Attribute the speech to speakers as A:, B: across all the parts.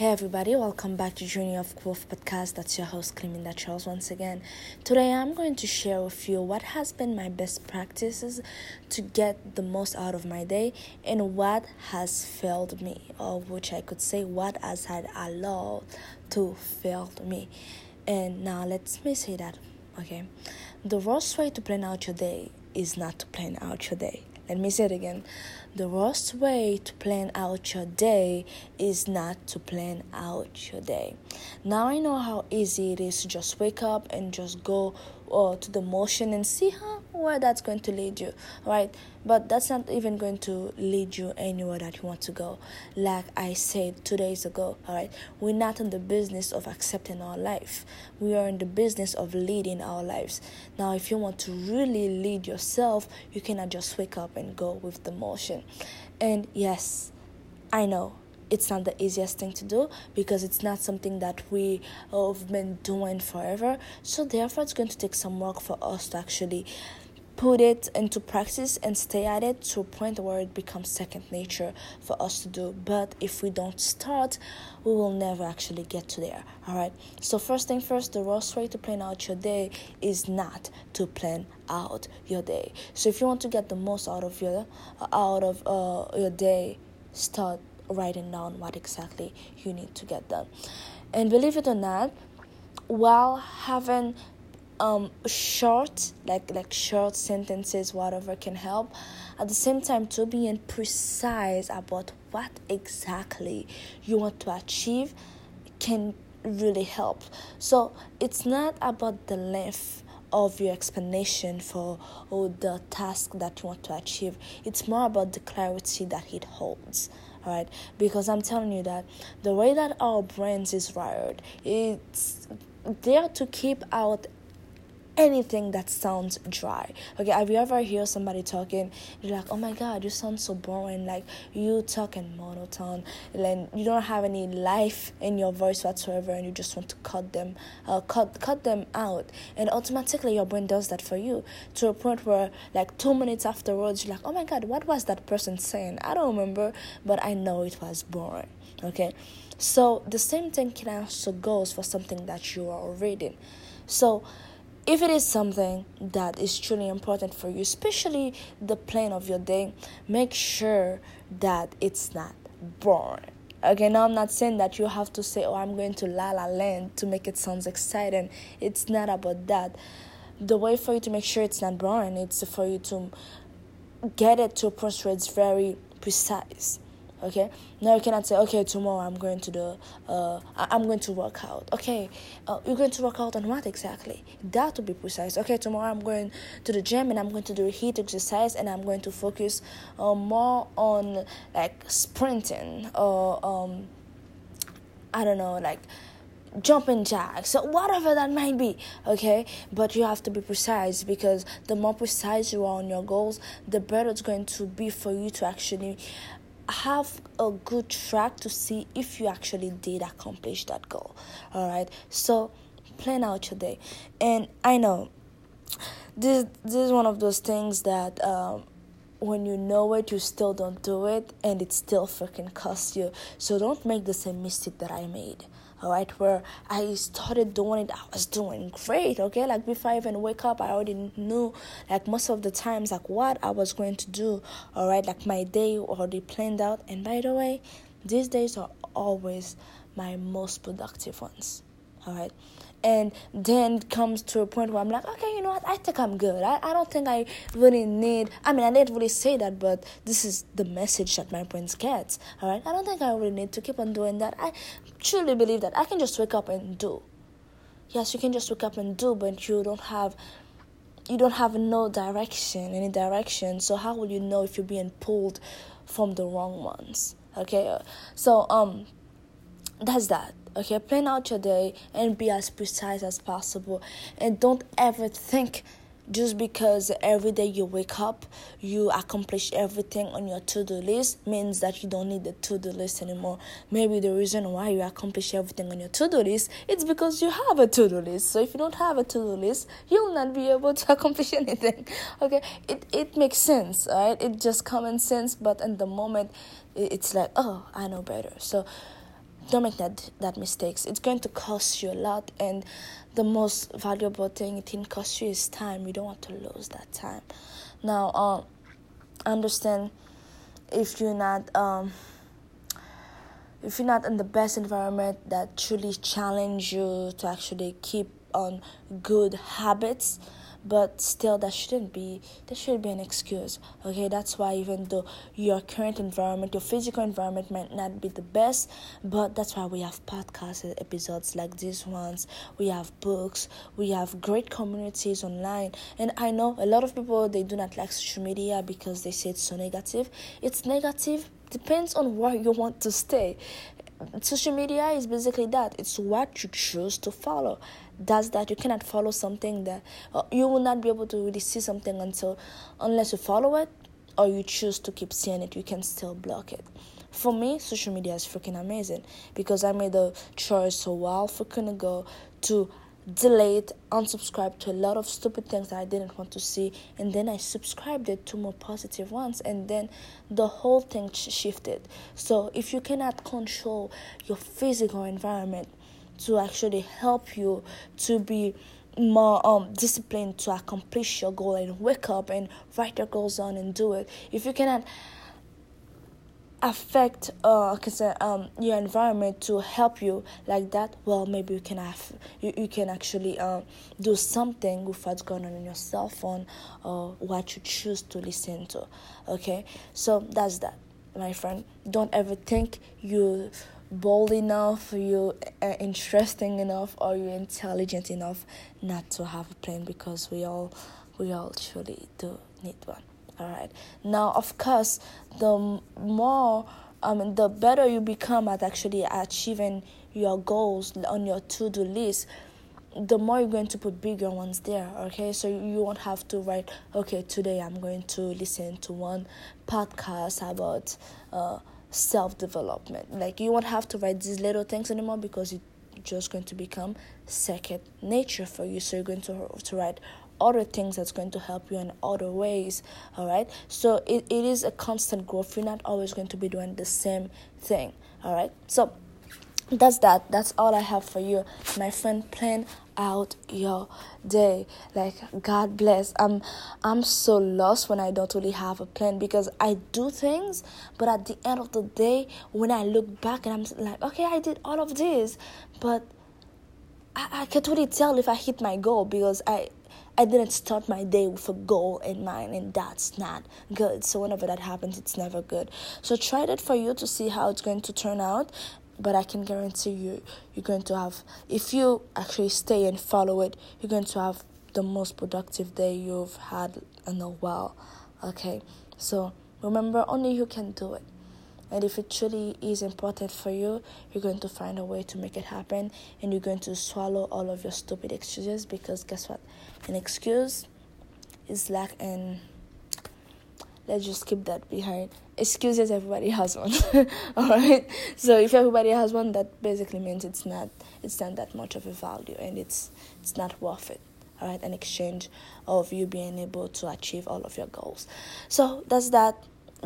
A: Hey everybody, welcome back to Journey of Growth podcast. That's your host Cleminda Charles once again. Today I'm going to share with you what has been my best practices to get the most out of my day and what has failed me, or which I could say what has had allowed to fail me. And now let me say that, okay? The worst way to plan out your day is not to plan out your day. Let me say it again. The worst way to plan out your day is not to plan out your day. Now I know how easy it is to just wake up and just go uh, to the motion and see how where that's going to lead you, right? But that's not even going to lead you anywhere that you want to go. Like I said two days ago, all right, we're not in the business of accepting our life. We are in the business of leading our lives. Now, if you want to really lead yourself, you cannot just wake up and go with the motion. And yes, I know it's not the easiest thing to do because it's not something that we have been doing forever. So, therefore, it's going to take some work for us to actually put it into practice and stay at it to a point where it becomes second nature for us to do. But if we don't start, we will never actually get to there. All right. So first thing first, the worst way to plan out your day is not to plan out your day. So if you want to get the most out of your out of uh, your day, start writing down what exactly you need to get done. And believe it or not, while having um short like like short sentences whatever can help. At the same time to being precise about what exactly you want to achieve can really help. So it's not about the length of your explanation for or the task that you want to achieve. It's more about the clarity that it holds all right because i'm telling you that the way that our brains is wired it's there to keep out anything that sounds dry. Okay, have you ever hear somebody talking? You're like, oh my god, you sound so boring. Like you talking monotone, and you don't have any life in your voice whatsoever, and you just want to cut them, uh, cut cut them out, and automatically your brain does that for you to a point where like two minutes afterwards, you're like, oh my god, what was that person saying? I don't remember, but I know it was boring. Okay, so the same thing can also goes for something that you are reading. So if it is something that is truly important for you, especially the plan of your day, make sure that it's not boring. Okay, now I'm not saying that you have to say, Oh, I'm going to La La Land to make it sound exciting. It's not about that. The way for you to make sure it's not boring, it's for you to get it to a point where it's very precise okay? Now you cannot say okay tomorrow i'm going to the uh i'm going to work out. Okay? Uh, you're going to work out on what exactly? That to be precise. Okay tomorrow i'm going to the gym and i'm going to do a heat exercise and i'm going to focus uh, more on like sprinting or um i don't know like jumping jacks, so whatever that might be, okay? But you have to be precise because the more precise you are on your goals, the better it's going to be for you to actually have a good track to see if you actually did accomplish that goal. All right. So plan out your day, and I know this this is one of those things that. Um, when you know it, you still don't do it, and it still freaking costs you. So don't make the same mistake that I made all right where i started doing it i was doing great okay? Like before i even wake up i already knew like most of the times like what i was going to do all right like my day already planned out. And by the way these days are always my most productive ones all right and then comes to a point where I'm like, okay, you know what? I think I'm good. I, I don't think I really need. I mean, I didn't really say that, but this is the message that my brain gets. All right, I don't think I really need to keep on doing that. I truly believe that I can just wake up and do. Yes, you can just wake up and do, but you don't have. You don't have no direction, any direction. So how will you know if you're being pulled from the wrong ones? Okay, so um, that's that okay plan out your day and be as precise as possible. And don't ever think just because every day you wake up you accomplish everything on your to-do list means that you don't need the to-do list anymore. Maybe the reason why you accomplish everything on your to-do list it's because you have a to-do list. So if you don't have a to-do list you'll not be able to accomplish anything okay? It, it makes sense right? It just common sense but in the moment it's like oh i know better. So don't make that that mistakes. It's going to cost you a lot and the most valuable thing it can cost you is time. You don't want to lose that time. Now uh, understand if you're not um, if you're not in the best environment that truly challenge you to actually keep on good habits but still that shouldn't be that should be an excuse okay? That's why even though your current environment your physical environment might not be the best but that's why we have podcast episodes like these ones. We have books. We have great communities online. And i know a lot of people they do not like social media because they say it's so negative. It's negative. Depends on where you want to stay social media is basically that. It's what you choose to follow. Does that. You cannot follow something that uh, you will not be able to really see something until unless you follow it or you choose to keep seeing it you can still block it. For me social media is freaking amazing because i made a choice a while freaking ago to delete unsubscribe to a lot of stupid things that i didn't want to see. And then i subscribed it to more positive ones and then the whole thing shifted. So if you cannot control your physical environment to actually help you to be more um disciplined to accomplish your goal and wake up and write your goals on and do it if you cannot affect uh say, um your environment to help you like that well maybe you can have you, you can actually um do something with what's going on in your cell phone or what you choose to listen to okay so that's that my friend don't ever think you bold enough, you uh, interesting enough, or you intelligent enough not to have a plan because we all we all truly do need one. All right. Now, of course, the more um the better you become at actually achieving your goals on your to-do list the more you're going to put bigger ones there okay so you won't have to write okay today i'm going to listen to one podcast about uh, self development. Like you won't have to write these little things anymore because it's just going to become second nature for you. So you're going to to write other things that's going to help you in other ways. All right. So it, it is a constant growth. You're not always going to be doing the same thing. All right. So that's that that's all i have for you my friend plan out your day like god bless i'm i'm so lost when i don't really have a plan because i do things but at the end of the day when i look back and i'm like okay i did all of this but i, I can't really tell if i hit my goal because i I didn't start my day with a goal in mind, and that's not good. So, whenever that happens, it's never good. So, try that for you to see how it's going to turn out but I can guarantee you, you're going to have, if you actually stay and follow it, you're going to have the most productive day you've had in a while. Okay, so remember, only you can do it. And if it truly is important for you, you're going to find a way to make it happen and you're going to swallow all of your stupid excuses because guess what? An excuse is like an let's just keep that behind. Excuses, everybody has one. All right. So if everybody has one, that basically means it's not it's not that much of a value, and it's it's not worth it. All right, an exchange of you being able to achieve all of your goals. So that's that.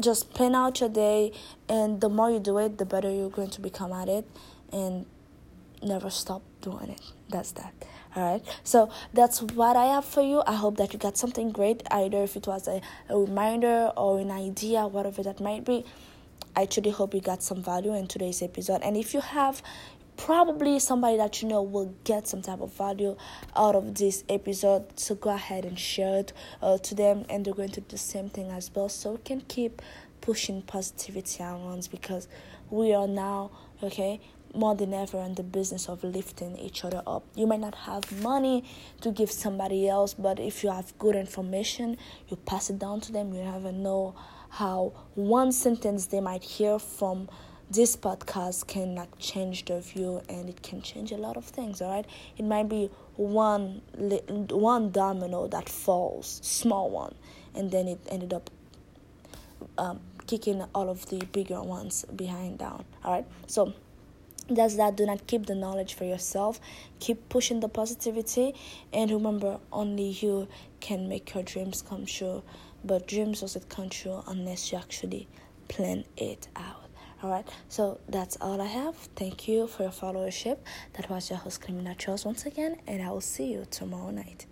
A: Just plan out your day, and the more you do it, the better you're going to become at it, and never stop doing it. That's that. All right. So that's what I have for you. I hope that you got something great, either if it was a, a reminder or an idea, whatever that might be. I truly hope you got some value in today's episode. And if you have, probably somebody that you know will get some type of value out of this episode so go ahead and share it uh, to them and they're going to do the same thing as well so we can keep pushing positivity around because we are now okay more than ever in the business of lifting each other up. You might not have money to give somebody else, but if you have good information, you pass it down to them. You never know how one sentence they might hear from this podcast can like change the view and it can change a lot of things all right? It might be one one domino that falls small one and then it ended up um, kicking all of the bigger ones behind down all right? So that's that. Do not keep the knowledge for yourself. Keep pushing the positivity and remember only you can make your dreams come true. But dreams doesn't come true unless you actually plan it out All right, so that's all I have. Thank you for your followership. That was your host, Criminal Charles, once again, and I will see you tomorrow night.